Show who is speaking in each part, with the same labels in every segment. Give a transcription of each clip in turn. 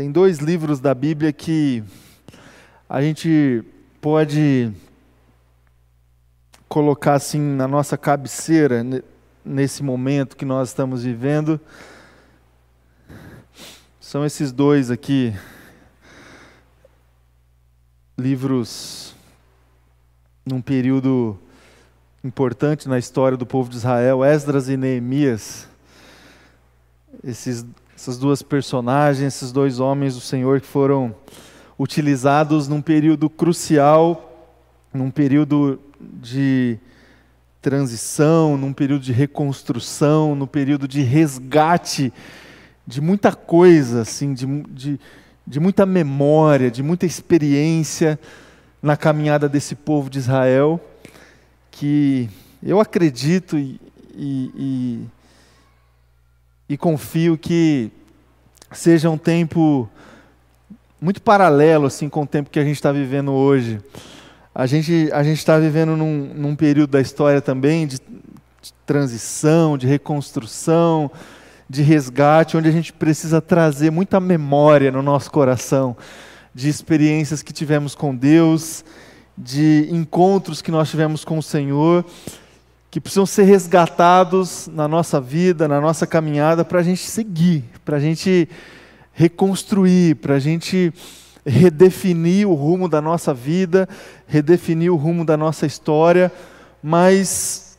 Speaker 1: Tem dois livros da Bíblia que a gente pode colocar assim na nossa cabeceira nesse momento que nós estamos vivendo. São esses dois aqui, livros num período importante na história do povo de Israel, Esdras e Neemias. Esses essas duas personagens, esses dois homens do Senhor que foram utilizados num período crucial, num período de transição, num período de reconstrução, num período de resgate de muita coisa, assim, de, de, de muita memória, de muita experiência na caminhada desse povo de Israel, que eu acredito e, e, e e confio que seja um tempo muito paralelo assim com o tempo que a gente está vivendo hoje. A gente a gente está vivendo num, num, período da história também de, de transição, de reconstrução, de resgate, onde a gente precisa trazer muita memória no nosso coração de experiências que tivemos com Deus, de encontros que nós tivemos com o Senhor que precisam ser resgatados na nossa vida, na nossa caminhada, para a gente seguir, para a gente reconstruir, para a gente redefinir o rumo da nossa vida, redefinir o rumo da nossa história, mas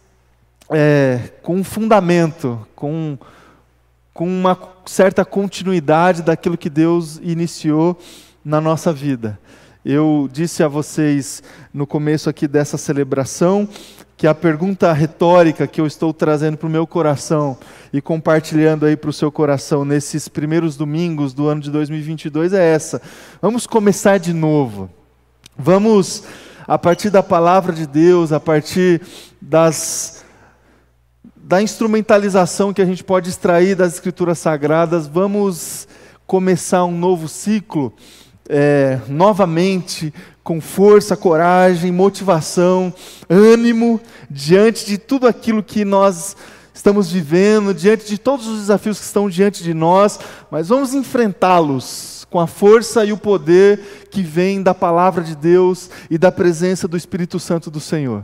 Speaker 1: é, com um fundamento, com, com uma certa continuidade daquilo que Deus iniciou na nossa vida. Eu disse a vocês no começo aqui dessa celebração que a pergunta retórica que eu estou trazendo para o meu coração e compartilhando aí para o seu coração nesses primeiros domingos do ano de 2022 é essa. Vamos começar de novo. Vamos, a partir da palavra de Deus, a partir das da instrumentalização que a gente pode extrair das escrituras sagradas, vamos começar um novo ciclo é, novamente com força, coragem, motivação, ânimo diante de tudo aquilo que nós estamos vivendo, diante de todos os desafios que estão diante de nós, mas vamos enfrentá-los com a força e o poder que vem da palavra de Deus e da presença do Espírito Santo do Senhor.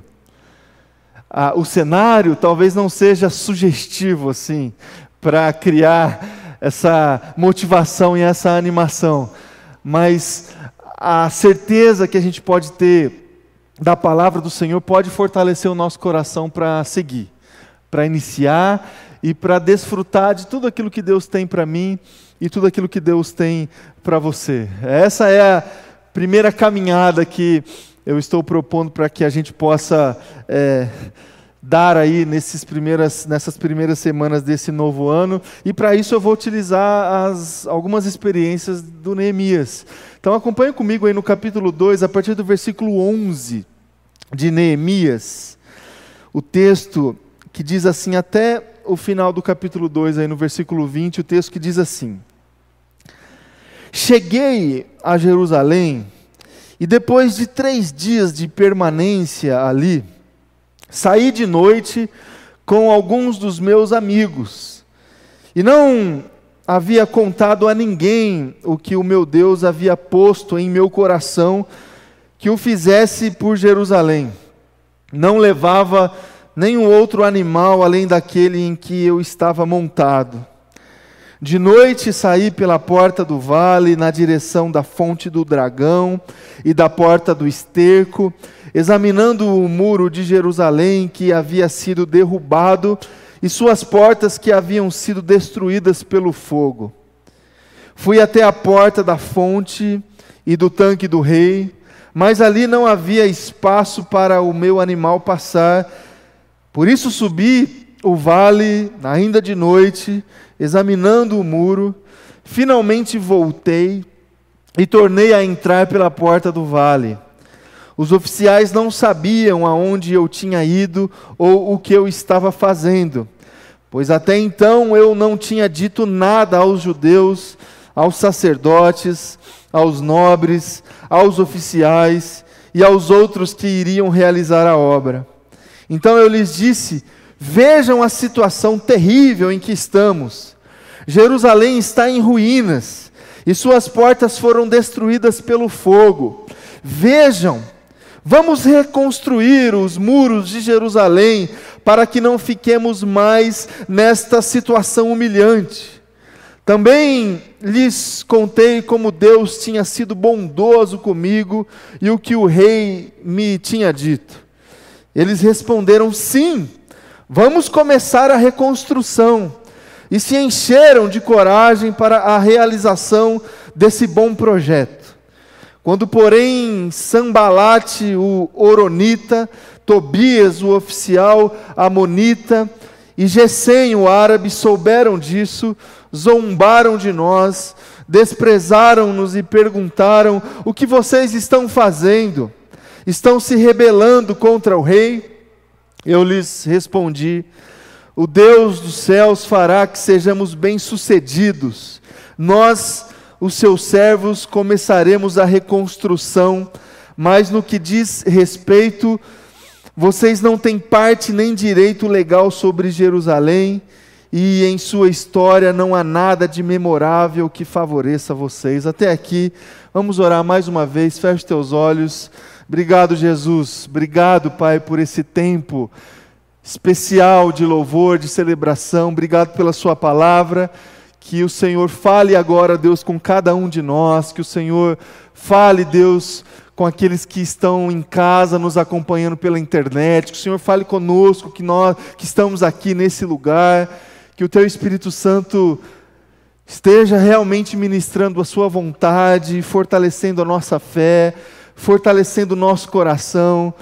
Speaker 1: Ah, o cenário talvez não seja sugestivo assim para criar essa motivação e essa animação, mas a certeza que a gente pode ter da palavra do Senhor pode fortalecer o nosso coração para seguir, para iniciar e para desfrutar de tudo aquilo que Deus tem para mim e tudo aquilo que Deus tem para você. Essa é a primeira caminhada que eu estou propondo para que a gente possa é, dar aí nesses primeiras, nessas primeiras semanas desse novo ano. E para isso eu vou utilizar as, algumas experiências do Neemias. Então acompanhe comigo aí no capítulo 2, a partir do versículo 11 de Neemias. O texto que diz assim, até o final do capítulo 2, aí no versículo 20, o texto que diz assim: Cheguei a Jerusalém, e depois de três dias de permanência ali, Saí de noite com alguns dos meus amigos, e não havia contado a ninguém o que o meu Deus havia posto em meu coração que o fizesse por Jerusalém. Não levava nenhum outro animal além daquele em que eu estava montado. De noite saí pela porta do vale, na direção da fonte do dragão e da porta do esterco, examinando o muro de Jerusalém que havia sido derrubado e suas portas que haviam sido destruídas pelo fogo. Fui até a porta da fonte e do tanque do rei, mas ali não havia espaço para o meu animal passar. Por isso subi o vale, ainda de noite, examinando o muro. Finalmente voltei e tornei a entrar pela porta do vale. Os oficiais não sabiam aonde eu tinha ido ou o que eu estava fazendo, pois até então eu não tinha dito nada aos judeus, aos sacerdotes, aos nobres, aos oficiais e aos outros que iriam realizar a obra. Então eu lhes disse: Vejam a situação terrível em que estamos. Jerusalém está em ruínas e suas portas foram destruídas pelo fogo. Vejam, vamos reconstruir os muros de Jerusalém, para que não fiquemos mais nesta situação humilhante. Também lhes contei como Deus tinha sido bondoso comigo e o que o rei me tinha dito. Eles responderam: sim, vamos começar a reconstrução. E se encheram de coragem para a realização desse bom projeto. Quando, porém, Sambalate, o Oronita, Tobias, o oficial Amonita, e Gesem, o árabe, souberam disso, zombaram de nós, desprezaram-nos e perguntaram: O que vocês estão fazendo? Estão se rebelando contra o rei? Eu lhes respondi: O Deus dos céus fará que sejamos bem-sucedidos. Nós, os seus servos, começaremos a reconstrução, mas no que diz respeito, vocês não têm parte nem direito legal sobre Jerusalém e em sua história não há nada de memorável que favoreça vocês. Até aqui, vamos orar mais uma vez, feche teus olhos. Obrigado, Jesus. Obrigado, Pai, por esse tempo especial de louvor, de celebração. Obrigado pela Sua palavra. Que o Senhor fale agora, Deus, com cada um de nós. Que o Senhor fale, Deus, com aqueles que estão em casa nos acompanhando pela internet. Que o Senhor fale conosco, que nós que estamos aqui nesse lugar que o Teu Espírito Santo esteja realmente ministrando a Sua vontade, fortalecendo a nossa fé, fortalecendo o nosso coração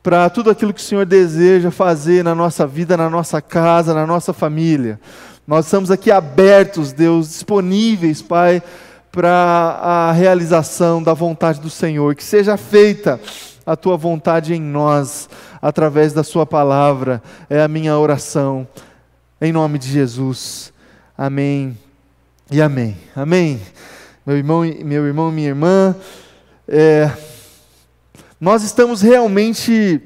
Speaker 1: para tudo aquilo que o Senhor deseja fazer na nossa vida, na nossa casa, na nossa família. Nós estamos aqui abertos, Deus, disponíveis, Pai, para a realização da vontade do Senhor. Que seja feita a tua vontade em nós, através da Sua palavra, é a minha oração. Em nome de Jesus. Amém e amém. Amém. Meu irmão, meu irmão minha irmã, é, nós estamos realmente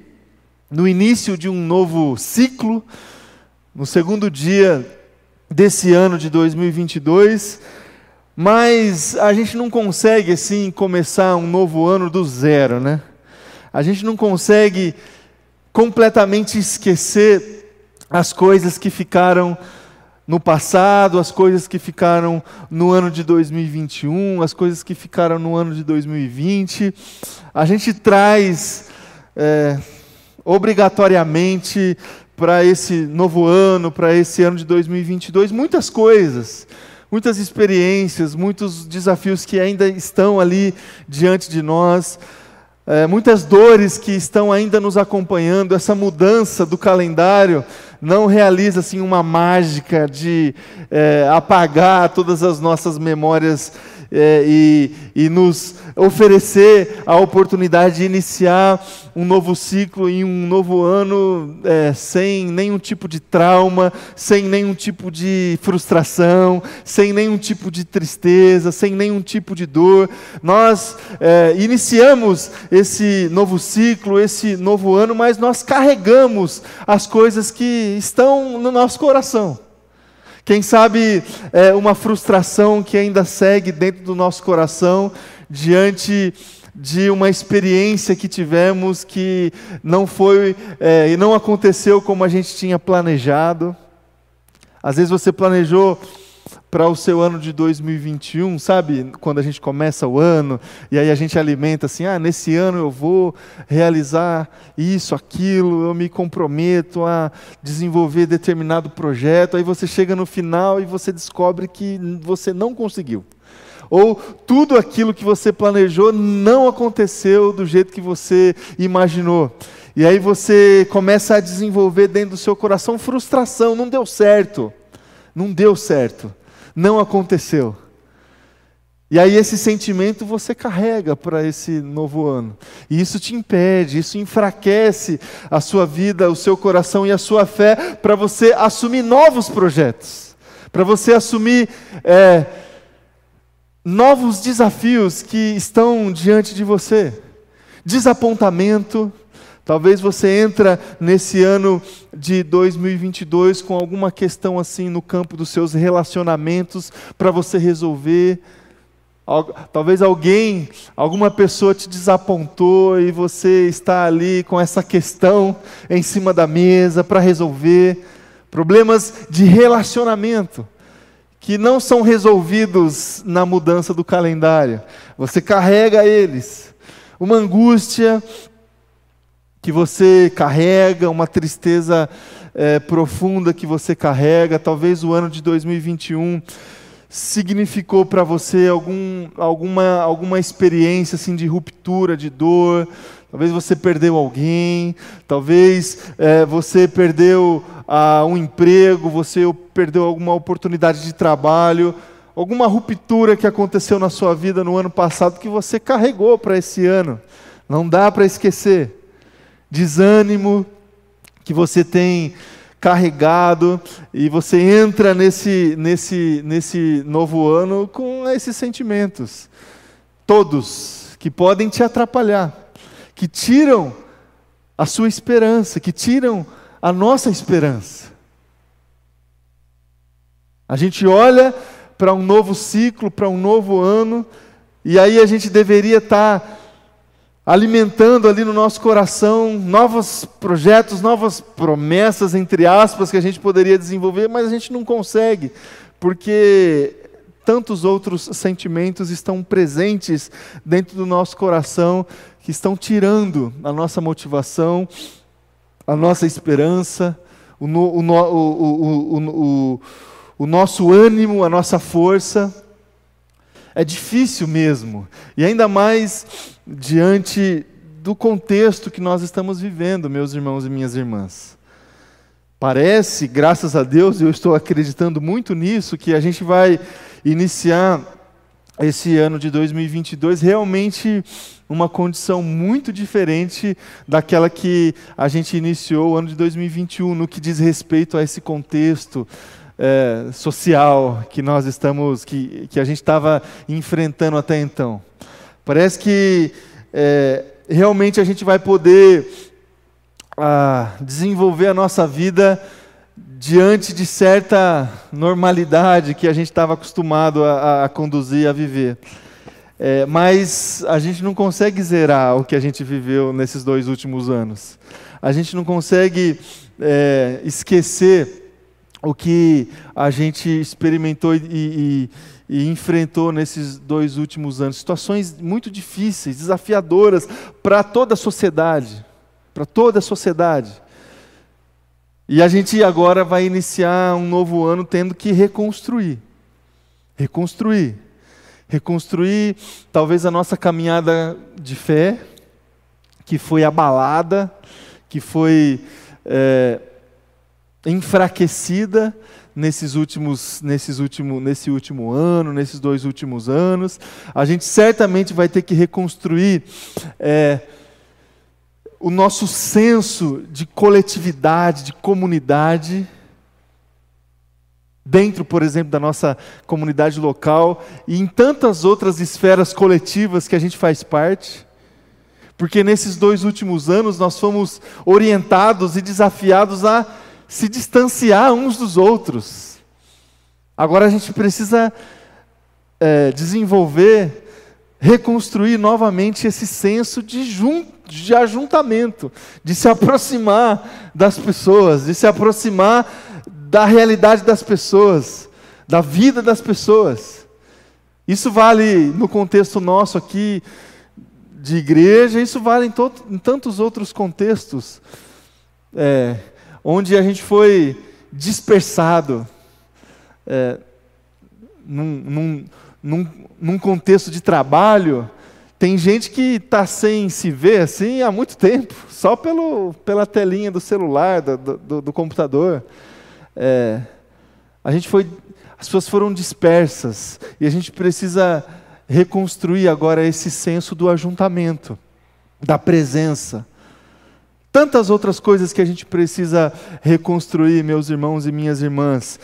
Speaker 1: no início de um novo ciclo, no segundo dia desse ano de 2022, mas a gente não consegue assim começar um novo ano do zero, né? A gente não consegue completamente esquecer as coisas que ficaram no passado, as coisas que ficaram no ano de 2021, as coisas que ficaram no ano de 2020. A gente traz é, obrigatoriamente para esse novo ano, para esse ano de 2022, muitas coisas, muitas experiências, muitos desafios que ainda estão ali diante de nós é, muitas dores que estão ainda nos acompanhando, essa mudança do calendário não realiza assim uma mágica de é, apagar todas as nossas memórias é, e, e nos oferecer a oportunidade de iniciar um novo ciclo e um novo ano é, sem nenhum tipo de trauma, sem nenhum tipo de frustração, sem nenhum tipo de tristeza, sem nenhum tipo de dor. Nós é, iniciamos esse novo ciclo, esse novo ano, mas nós carregamos as coisas que estão no nosso coração. Quem sabe é, uma frustração que ainda segue dentro do nosso coração diante de uma experiência que tivemos que não foi é, e não aconteceu como a gente tinha planejado. Às vezes você planejou para o seu ano de 2021, sabe? Quando a gente começa o ano e aí a gente alimenta assim: ah, nesse ano eu vou realizar isso, aquilo, eu me comprometo a desenvolver determinado projeto. Aí você chega no final e você descobre que você não conseguiu. Ou tudo aquilo que você planejou não aconteceu do jeito que você imaginou. E aí você começa a desenvolver dentro do seu coração frustração, não deu certo. Não deu certo não aconteceu. E aí esse sentimento você carrega para esse novo ano. E isso te impede, isso enfraquece a sua vida, o seu coração e a sua fé para você assumir novos projetos, para você assumir é, novos desafios que estão diante de você. Desapontamento, Talvez você entra nesse ano de 2022 com alguma questão assim no campo dos seus relacionamentos para você resolver. Talvez alguém, alguma pessoa te desapontou e você está ali com essa questão em cima da mesa para resolver. Problemas de relacionamento que não são resolvidos na mudança do calendário. Você carrega eles. Uma angústia que você carrega, uma tristeza é, profunda que você carrega. Talvez o ano de 2021 significou para você algum, alguma, alguma experiência assim, de ruptura, de dor. Talvez você perdeu alguém, talvez é, você perdeu ah, um emprego, você perdeu alguma oportunidade de trabalho, alguma ruptura que aconteceu na sua vida no ano passado que você carregou para esse ano. Não dá para esquecer. Desânimo que você tem carregado e você entra nesse, nesse, nesse novo ano com esses sentimentos, todos, que podem te atrapalhar, que tiram a sua esperança, que tiram a nossa esperança. A gente olha para um novo ciclo, para um novo ano, e aí a gente deveria estar tá alimentando ali no nosso coração novos projetos, novas promessas, entre aspas, que a gente poderia desenvolver, mas a gente não consegue, porque tantos outros sentimentos estão presentes dentro do nosso coração que estão tirando a nossa motivação, a nossa esperança, o, o, o, o nosso ânimo, a nossa força. É difícil mesmo, e ainda mais diante do contexto que nós estamos vivendo, meus irmãos e minhas irmãs. Parece, graças a Deus, eu estou acreditando muito nisso, que a gente vai iniciar esse ano de 2022 realmente uma condição muito diferente daquela que a gente iniciou o ano de 2021, no que diz respeito a esse contexto é, social que nós estamos, que, que a gente estava enfrentando até então. Parece que é, realmente a gente vai poder ah, desenvolver a nossa vida diante de certa normalidade que a gente estava acostumado a, a, conduzir, a viver. É, mas a gente não consegue zerar o que a gente viveu nesses dois últimos anos. A gente não consegue é, esquecer o que a gente experimentou e, e, e enfrentou nesses dois últimos anos. Situações muito difíceis, desafiadoras para toda a sociedade. Para toda a sociedade. E a gente agora vai iniciar um novo ano tendo que reconstruir. Reconstruir. Reconstruir talvez a nossa caminhada de fé, que foi abalada, que foi é, enfraquecida nesses últimos, nesses último, nesse último ano, nesses dois últimos anos. A gente certamente vai ter que reconstruir é, o nosso senso de coletividade, de comunidade, dentro, por exemplo, da nossa comunidade local e em tantas outras esferas coletivas que a gente faz parte. Porque nesses dois últimos anos nós fomos orientados e desafiados a se distanciar uns dos outros. Agora a gente precisa é, desenvolver, reconstruir novamente esse senso de, jun de ajuntamento, de se aproximar das pessoas, de se aproximar da realidade das pessoas, da vida das pessoas. Isso vale no contexto nosso aqui de igreja, isso vale em, em tantos outros contextos. É, onde a gente foi dispersado é, num, num, num, num contexto de trabalho. Tem gente que está sem se ver assim há muito tempo, só pelo, pela telinha do celular, do, do, do computador. É, a gente foi, as pessoas foram dispersas e a gente precisa reconstruir agora esse senso do ajuntamento, da presença tantas outras coisas que a gente precisa reconstruir, meus irmãos e minhas irmãs.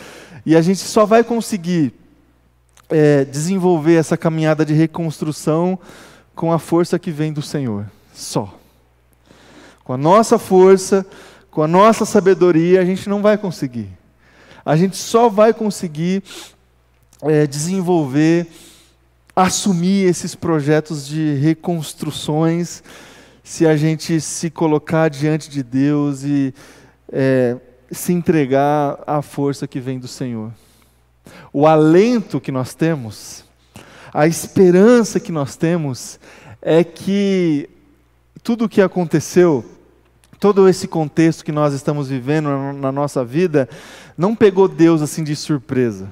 Speaker 1: E a gente só vai conseguir é, desenvolver essa caminhada de reconstrução com a força que vem do Senhor. Só. Com a nossa força, com a nossa sabedoria, a gente não vai conseguir. A gente só vai conseguir é, desenvolver assumir esses projetos de reconstruções se a gente se colocar diante de Deus e é, se entregar à força que vem do Senhor. O alento que nós temos, a esperança que nós temos, é que tudo o que aconteceu, todo esse contexto que nós estamos vivendo na nossa vida, não pegou Deus assim de surpresa.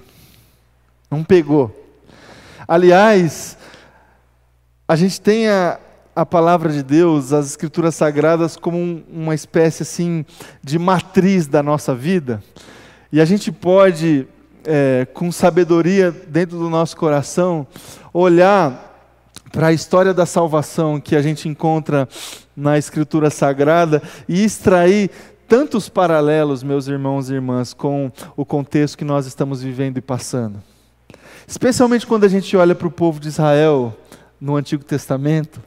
Speaker 1: Não pegou. Aliás, a gente tem a, a palavra de Deus, as escrituras sagradas, como um, uma espécie assim de matriz da nossa vida, e a gente pode, é, com sabedoria dentro do nosso coração, olhar para a história da salvação que a gente encontra na Escritura Sagrada e extrair tantos paralelos, meus irmãos e irmãs, com o contexto que nós estamos vivendo e passando. Especialmente quando a gente olha para o povo de Israel no Antigo Testamento,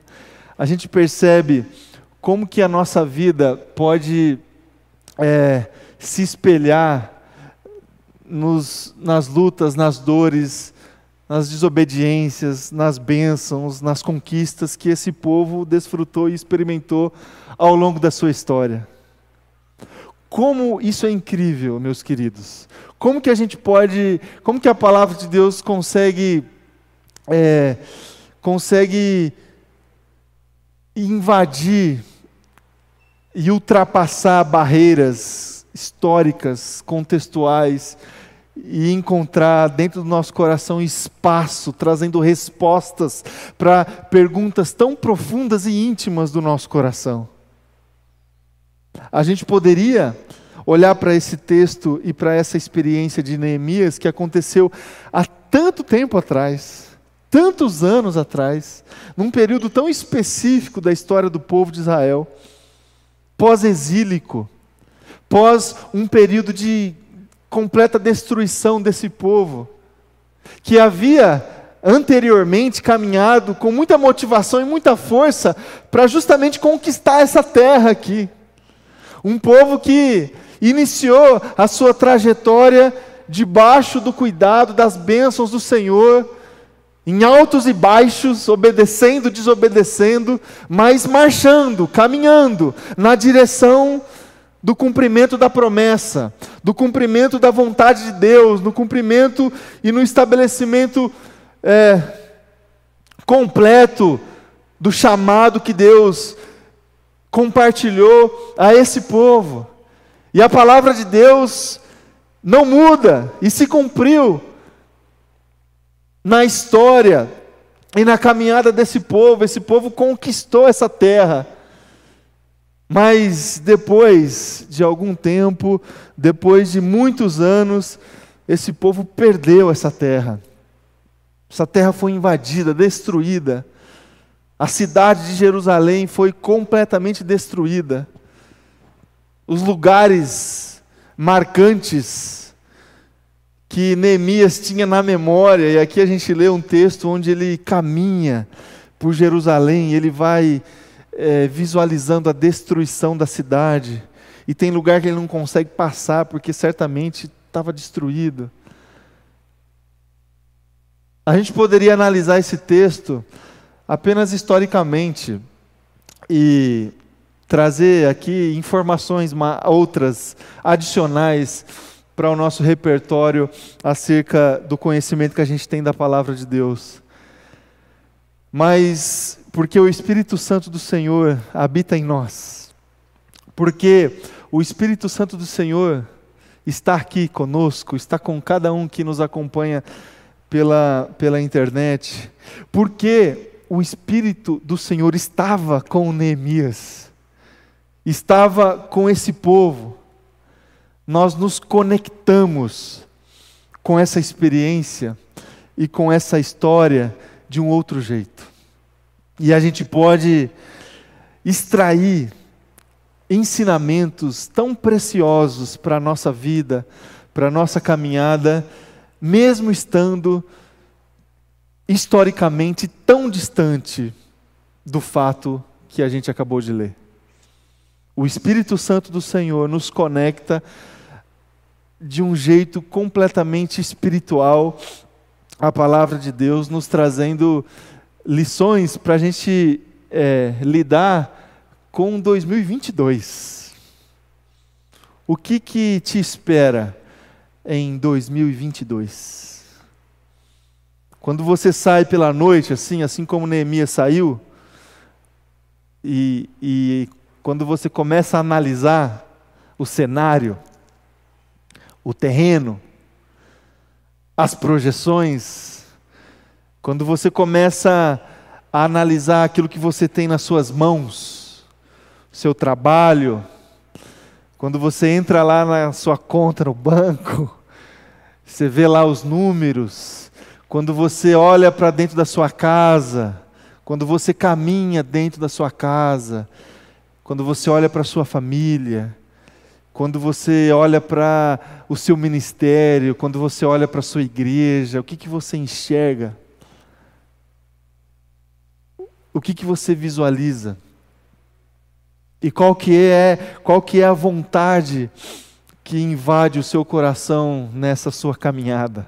Speaker 1: a gente percebe como que a nossa vida pode é, se espelhar nos, nas lutas, nas dores, nas desobediências, nas bênçãos, nas conquistas que esse povo desfrutou e experimentou ao longo da sua história. Como isso é incrível, meus queridos. Como que a gente pode, como que a palavra de Deus consegue, é, consegue invadir e ultrapassar barreiras históricas, contextuais, e encontrar dentro do nosso coração espaço, trazendo respostas para perguntas tão profundas e íntimas do nosso coração. A gente poderia olhar para esse texto e para essa experiência de Neemias que aconteceu há tanto tempo atrás, tantos anos atrás, num período tão específico da história do povo de Israel, pós-exílico, pós um período de completa destruição desse povo, que havia anteriormente caminhado com muita motivação e muita força para justamente conquistar essa terra aqui. Um povo que iniciou a sua trajetória debaixo do cuidado das bênçãos do Senhor, em altos e baixos, obedecendo, desobedecendo, mas marchando, caminhando na direção do cumprimento da promessa, do cumprimento da vontade de Deus, no cumprimento e no estabelecimento é, completo do chamado que Deus compartilhou a esse povo. E a palavra de Deus não muda e se cumpriu na história e na caminhada desse povo. Esse povo conquistou essa terra. Mas depois de algum tempo, depois de muitos anos, esse povo perdeu essa terra. Essa terra foi invadida, destruída. A cidade de Jerusalém foi completamente destruída. Os lugares marcantes que Neemias tinha na memória, e aqui a gente lê um texto onde ele caminha por Jerusalém, ele vai é, visualizando a destruição da cidade, e tem lugar que ele não consegue passar porque certamente estava destruído. A gente poderia analisar esse texto apenas historicamente e trazer aqui informações outras adicionais para o nosso repertório acerca do conhecimento que a gente tem da palavra de Deus. Mas porque o Espírito Santo do Senhor habita em nós. Porque o Espírito Santo do Senhor está aqui conosco, está com cada um que nos acompanha pela, pela internet. Porque o Espírito do Senhor estava com Neemias, estava com esse povo. Nós nos conectamos com essa experiência e com essa história de um outro jeito. E a gente pode extrair ensinamentos tão preciosos para a nossa vida, para a nossa caminhada, mesmo estando historicamente tão distante do fato que a gente acabou de ler. O Espírito Santo do Senhor nos conecta de um jeito completamente espiritual a palavra de Deus, nos trazendo lições para a gente é, lidar com 2022. O que, que te espera em 2022? Quando você sai pela noite, assim, assim como Neemias saiu, e, e quando você começa a analisar o cenário, o terreno, as projeções, quando você começa a analisar aquilo que você tem nas suas mãos, seu trabalho, quando você entra lá na sua conta no banco, você vê lá os números, quando você olha para dentro da sua casa, quando você caminha dentro da sua casa, quando você olha para a sua família, quando você olha para o seu ministério, quando você olha para a sua igreja, o que, que você enxerga? O que, que você visualiza? E qual que é, qual que é a vontade que invade o seu coração nessa sua caminhada?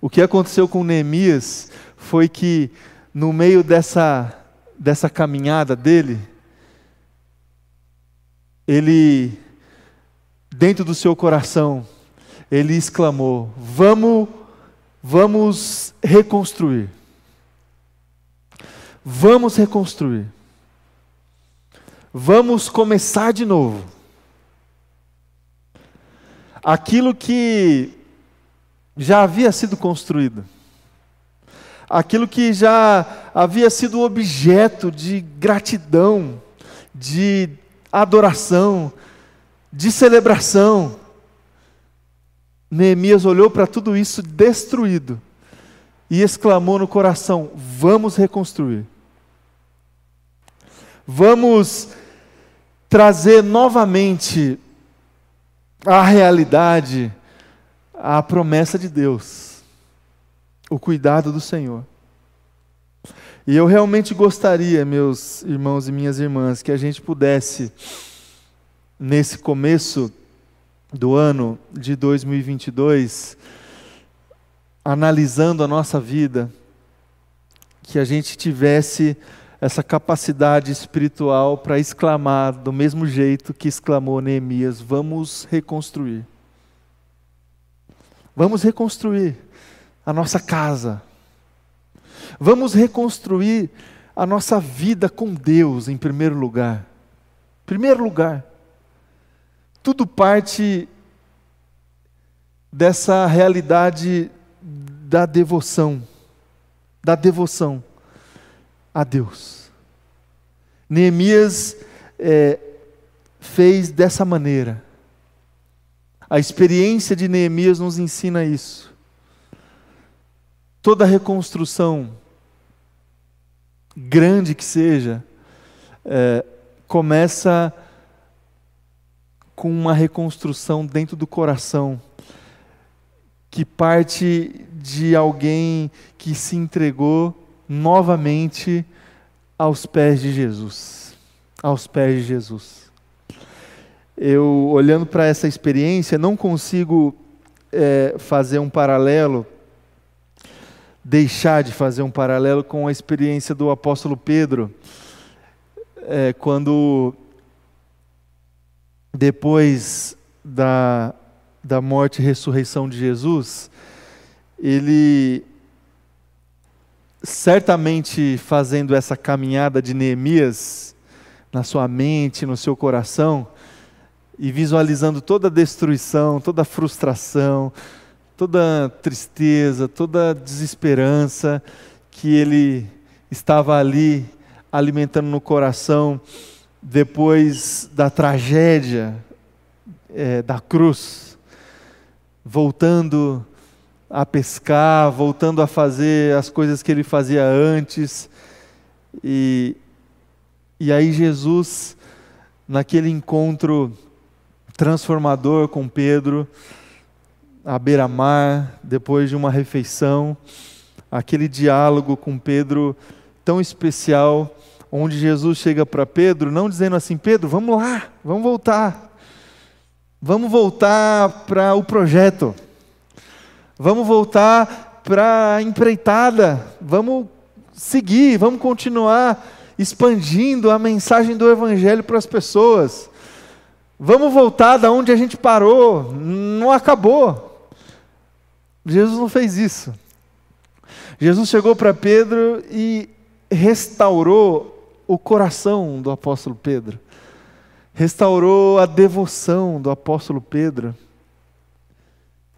Speaker 1: O que aconteceu com Neemias foi que no meio dessa dessa caminhada dele, ele, dentro do seu coração, ele exclamou: Vamos, vamos reconstruir. Vamos reconstruir. Vamos começar de novo. Aquilo que já havia sido construído, aquilo que já havia sido objeto de gratidão, de adoração, de celebração. Neemias olhou para tudo isso destruído e exclamou no coração: Vamos reconstruir. Vamos trazer novamente à realidade a promessa de Deus, o cuidado do Senhor. E eu realmente gostaria, meus irmãos e minhas irmãs, que a gente pudesse, nesse começo do ano de 2022, analisando a nossa vida, que a gente tivesse essa capacidade espiritual para exclamar do mesmo jeito que exclamou Neemias: vamos reconstruir. Vamos reconstruir a nossa casa, Vamos reconstruir a nossa vida com Deus em primeiro lugar. Primeiro lugar. Tudo parte dessa realidade da devoção, da devoção a Deus. Neemias é, fez dessa maneira. A experiência de Neemias nos ensina isso. Toda reconstrução grande que seja, é, começa com uma reconstrução dentro do coração, que parte de alguém que se entregou novamente aos pés de Jesus. Aos pés de Jesus. Eu, olhando para essa experiência, não consigo é, fazer um paralelo deixar de fazer um paralelo com a experiência do apóstolo Pedro, é, quando, depois da, da morte e ressurreição de Jesus, ele, certamente fazendo essa caminhada de Neemias na sua mente, no seu coração, e visualizando toda a destruição, toda a frustração, toda tristeza, toda desesperança que ele estava ali alimentando no coração depois da tragédia é, da cruz, voltando a pescar, voltando a fazer as coisas que ele fazia antes. E, e aí Jesus, naquele encontro transformador com Pedro, à beira-mar, depois de uma refeição, aquele diálogo com Pedro tão especial, onde Jesus chega para Pedro, não dizendo assim: Pedro, vamos lá, vamos voltar, vamos voltar para o projeto, vamos voltar para a empreitada, vamos seguir, vamos continuar expandindo a mensagem do Evangelho para as pessoas. Vamos voltar da onde a gente parou, não acabou. Jesus não fez isso. Jesus chegou para Pedro e restaurou o coração do apóstolo Pedro, restaurou a devoção do apóstolo Pedro,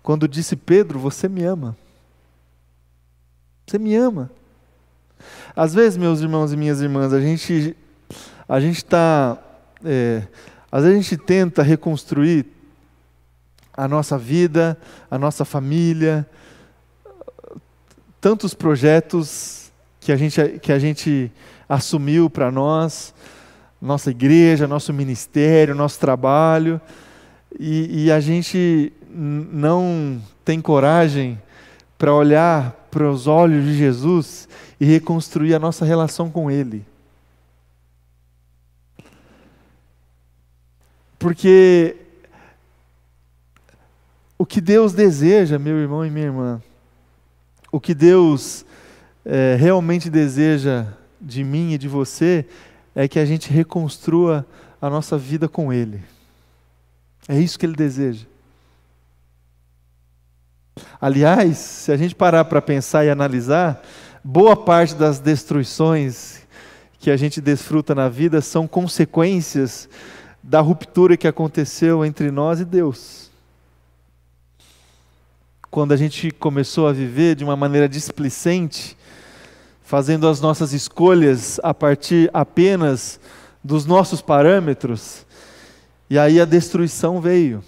Speaker 1: quando disse: Pedro, você me ama. Você me ama. Às vezes, meus irmãos e minhas irmãs, a gente a gente está, é, às vezes a gente tenta reconstruir a nossa vida, a nossa família, tantos projetos que a gente, que a gente assumiu para nós, nossa igreja, nosso ministério, nosso trabalho, e, e a gente não tem coragem para olhar para os olhos de Jesus e reconstruir a nossa relação com Ele. Porque o que Deus deseja, meu irmão e minha irmã, o que Deus é, realmente deseja de mim e de você é que a gente reconstrua a nossa vida com Ele. É isso que Ele deseja. Aliás, se a gente parar para pensar e analisar, boa parte das destruições que a gente desfruta na vida são consequências da ruptura que aconteceu entre nós e Deus quando a gente começou a viver de uma maneira displicente, fazendo as nossas escolhas a partir apenas dos nossos parâmetros, e aí a destruição veio.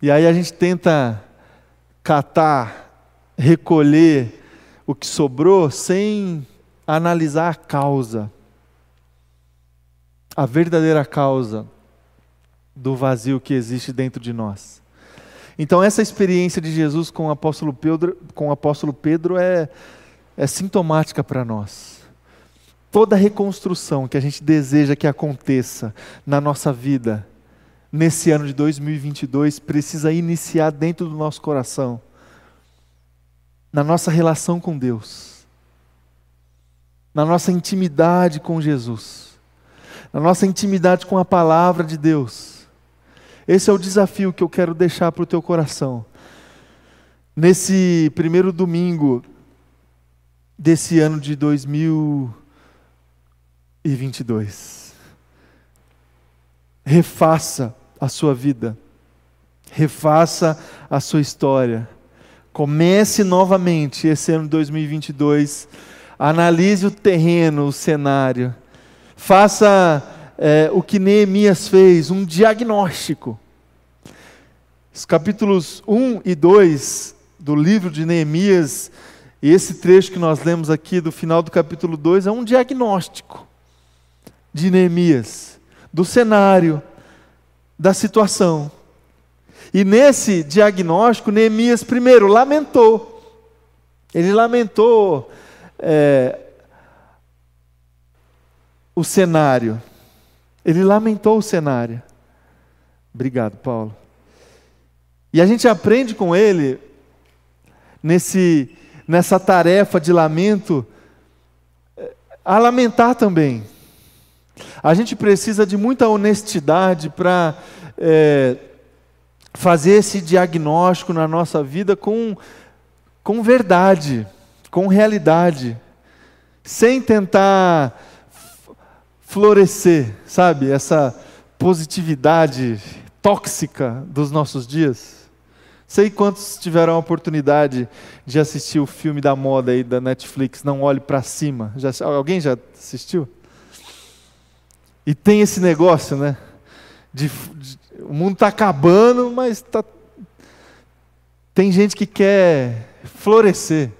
Speaker 1: E aí a gente tenta catar, recolher o que sobrou sem analisar a causa, a verdadeira causa do vazio que existe dentro de nós. Então, essa experiência de Jesus com o apóstolo Pedro, com o apóstolo Pedro é, é sintomática para nós. Toda reconstrução que a gente deseja que aconteça na nossa vida, nesse ano de 2022, precisa iniciar dentro do nosso coração, na nossa relação com Deus, na nossa intimidade com Jesus, na nossa intimidade com a palavra de Deus esse é o desafio que eu quero deixar para o teu coração. Nesse primeiro domingo desse ano de 2022. Refaça a sua vida. Refaça a sua história. Comece novamente esse ano de 2022. Analise o terreno, o cenário. Faça é, o que Neemias fez, um diagnóstico. Os capítulos 1 e 2 do livro de Neemias, e esse trecho que nós lemos aqui do final do capítulo 2 é um diagnóstico de Neemias, do cenário, da situação. E nesse diagnóstico, Neemias primeiro lamentou. Ele lamentou é, o cenário. Ele lamentou o cenário. Obrigado, Paulo. E a gente aprende com ele nesse nessa tarefa de lamento a lamentar também. A gente precisa de muita honestidade para é, fazer esse diagnóstico na nossa vida com, com verdade, com realidade, sem tentar florescer, sabe? Essa positividade tóxica dos nossos dias. Sei quantos tiveram a oportunidade de assistir o filme da moda aí da Netflix, Não Olhe para Cima. Já, alguém já assistiu? E tem esse negócio, né? De, de, o mundo está acabando, mas tá, tem gente que quer florescer.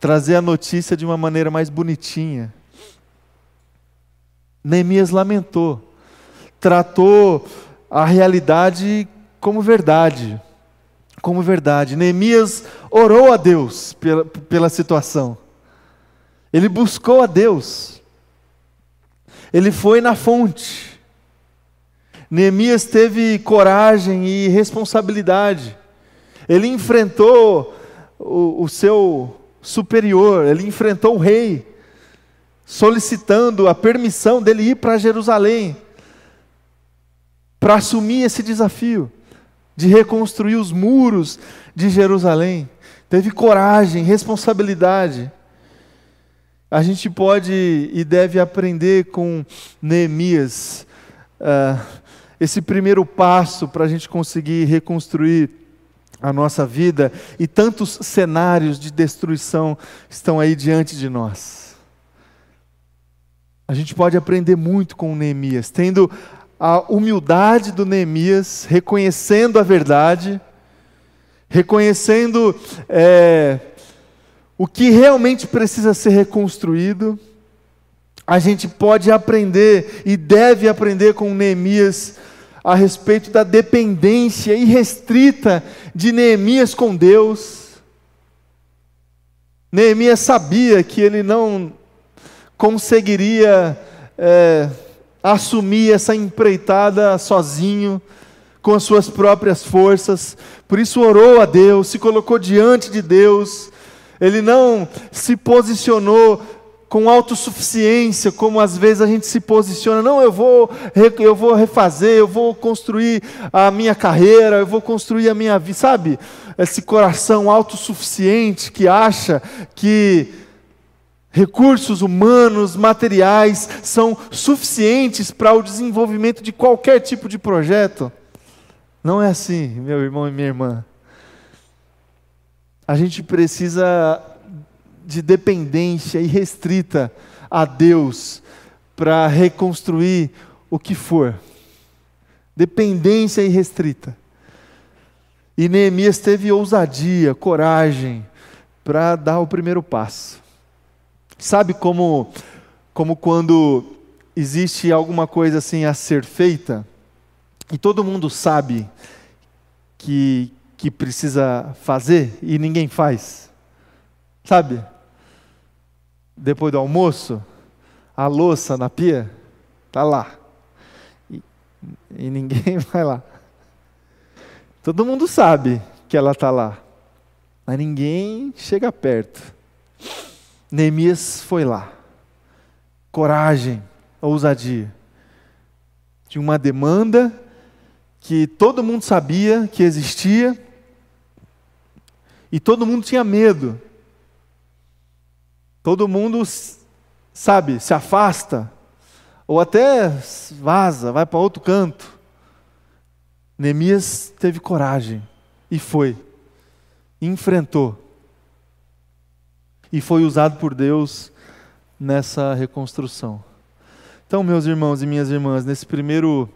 Speaker 1: Trazer a notícia de uma maneira mais bonitinha. Neemias lamentou, tratou a realidade como verdade, como verdade. Neemias orou a Deus pela, pela situação. Ele buscou a Deus. Ele foi na fonte. Neemias teve coragem e responsabilidade. Ele enfrentou o, o seu superior, ele enfrentou o rei, solicitando a permissão dele ir para Jerusalém, para assumir esse desafio de reconstruir os muros de Jerusalém. Teve coragem, responsabilidade. A gente pode e deve aprender com Neemias uh, esse primeiro passo para a gente conseguir reconstruir a nossa vida e tantos cenários de destruição estão aí diante de nós. A gente pode aprender muito com Neemias, tendo a humildade do Neemias, reconhecendo a verdade, reconhecendo é, o que realmente precisa ser reconstruído. A gente pode aprender e deve aprender com Neemias a respeito da dependência irrestrita de Neemias com Deus. Neemias sabia que ele não conseguiria é, assumir essa empreitada sozinho, com as suas próprias forças, por isso orou a Deus, se colocou diante de Deus, ele não se posicionou com autossuficiência, como às vezes a gente se posiciona, não, eu vou, eu vou refazer, eu vou construir a minha carreira, eu vou construir a minha vida, sabe? Esse coração autossuficiente que acha que recursos humanos, materiais são suficientes para o desenvolvimento de qualquer tipo de projeto. Não é assim, meu irmão e minha irmã. A gente precisa de dependência irrestrita a Deus para reconstruir o que for. Dependência irrestrita. E Neemias teve ousadia, coragem para dar o primeiro passo. Sabe como como quando existe alguma coisa assim a ser feita e todo mundo sabe que que precisa fazer e ninguém faz. Sabe? Depois do almoço, a louça na pia está lá. E, e ninguém vai lá. Todo mundo sabe que ela está lá, mas ninguém chega perto. Neemias foi lá. Coragem, ousadia. Tinha uma demanda que todo mundo sabia que existia e todo mundo tinha medo todo mundo, sabe, se afasta, ou até vaza, vai para outro canto. Neemias teve coragem e foi, enfrentou, e foi usado por Deus nessa reconstrução. Então, meus irmãos e minhas irmãs, nesse primeiro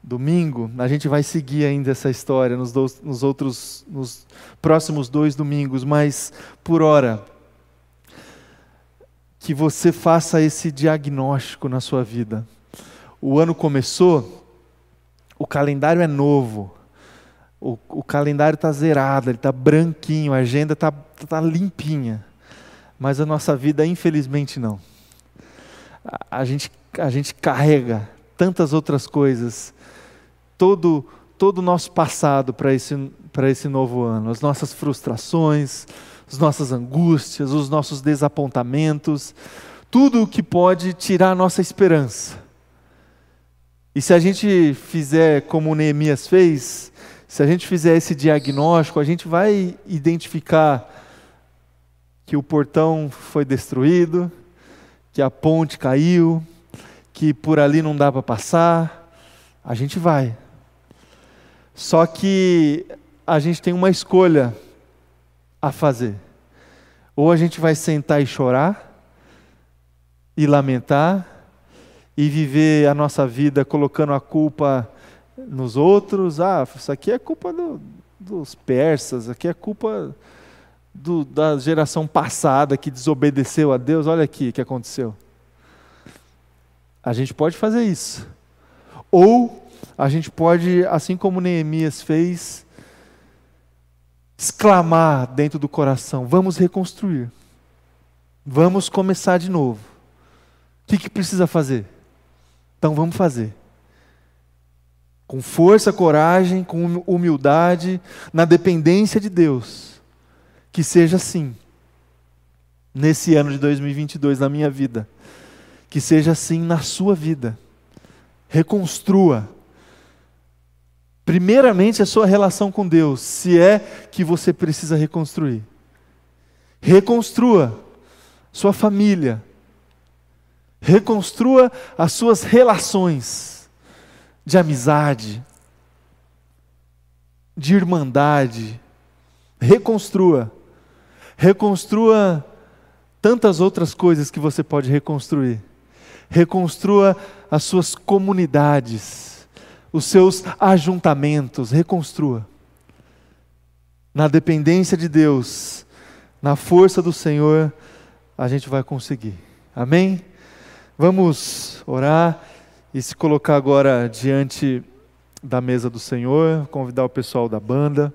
Speaker 1: domingo, a gente vai seguir ainda essa história nos, nos outros, nos próximos dois domingos, mas por hora, que você faça esse diagnóstico na sua vida. O ano começou, o calendário é novo, o, o calendário está zerado, ele está branquinho, a agenda está tá limpinha, mas a nossa vida, infelizmente, não. A, a, gente, a gente carrega tantas outras coisas, todo todo o nosso passado para esse, esse novo ano, as nossas frustrações, as nossas angústias, os nossos desapontamentos, tudo o que pode tirar a nossa esperança. E se a gente fizer como Neemias fez, se a gente fizer esse diagnóstico, a gente vai identificar que o portão foi destruído, que a ponte caiu, que por ali não dá para passar. A gente vai. Só que a gente tem uma escolha a fazer. Ou a gente vai sentar e chorar, e lamentar, e viver a nossa vida colocando a culpa nos outros. Ah, isso aqui é culpa do, dos persas, aqui é culpa do, da geração passada que desobedeceu a Deus. Olha aqui o que aconteceu. A gente pode fazer isso. Ou a gente pode, assim como Neemias fez, exclamar dentro do coração: vamos reconstruir, vamos começar de novo. O que, que precisa fazer? Então vamos fazer. com força, coragem, com humildade, na dependência de Deus. Que seja assim, nesse ano de 2022, na minha vida. Que seja assim na sua vida. Reconstrua. Primeiramente, a sua relação com Deus, se é que você precisa reconstruir. Reconstrua sua família. Reconstrua as suas relações de amizade, de irmandade. Reconstrua. Reconstrua tantas outras coisas que você pode reconstruir. Reconstrua as suas comunidades, os seus ajuntamentos, reconstrua. Na dependência de Deus, na força do Senhor, a gente vai conseguir. Amém? Vamos orar e se colocar agora diante da mesa do Senhor, convidar o pessoal da banda.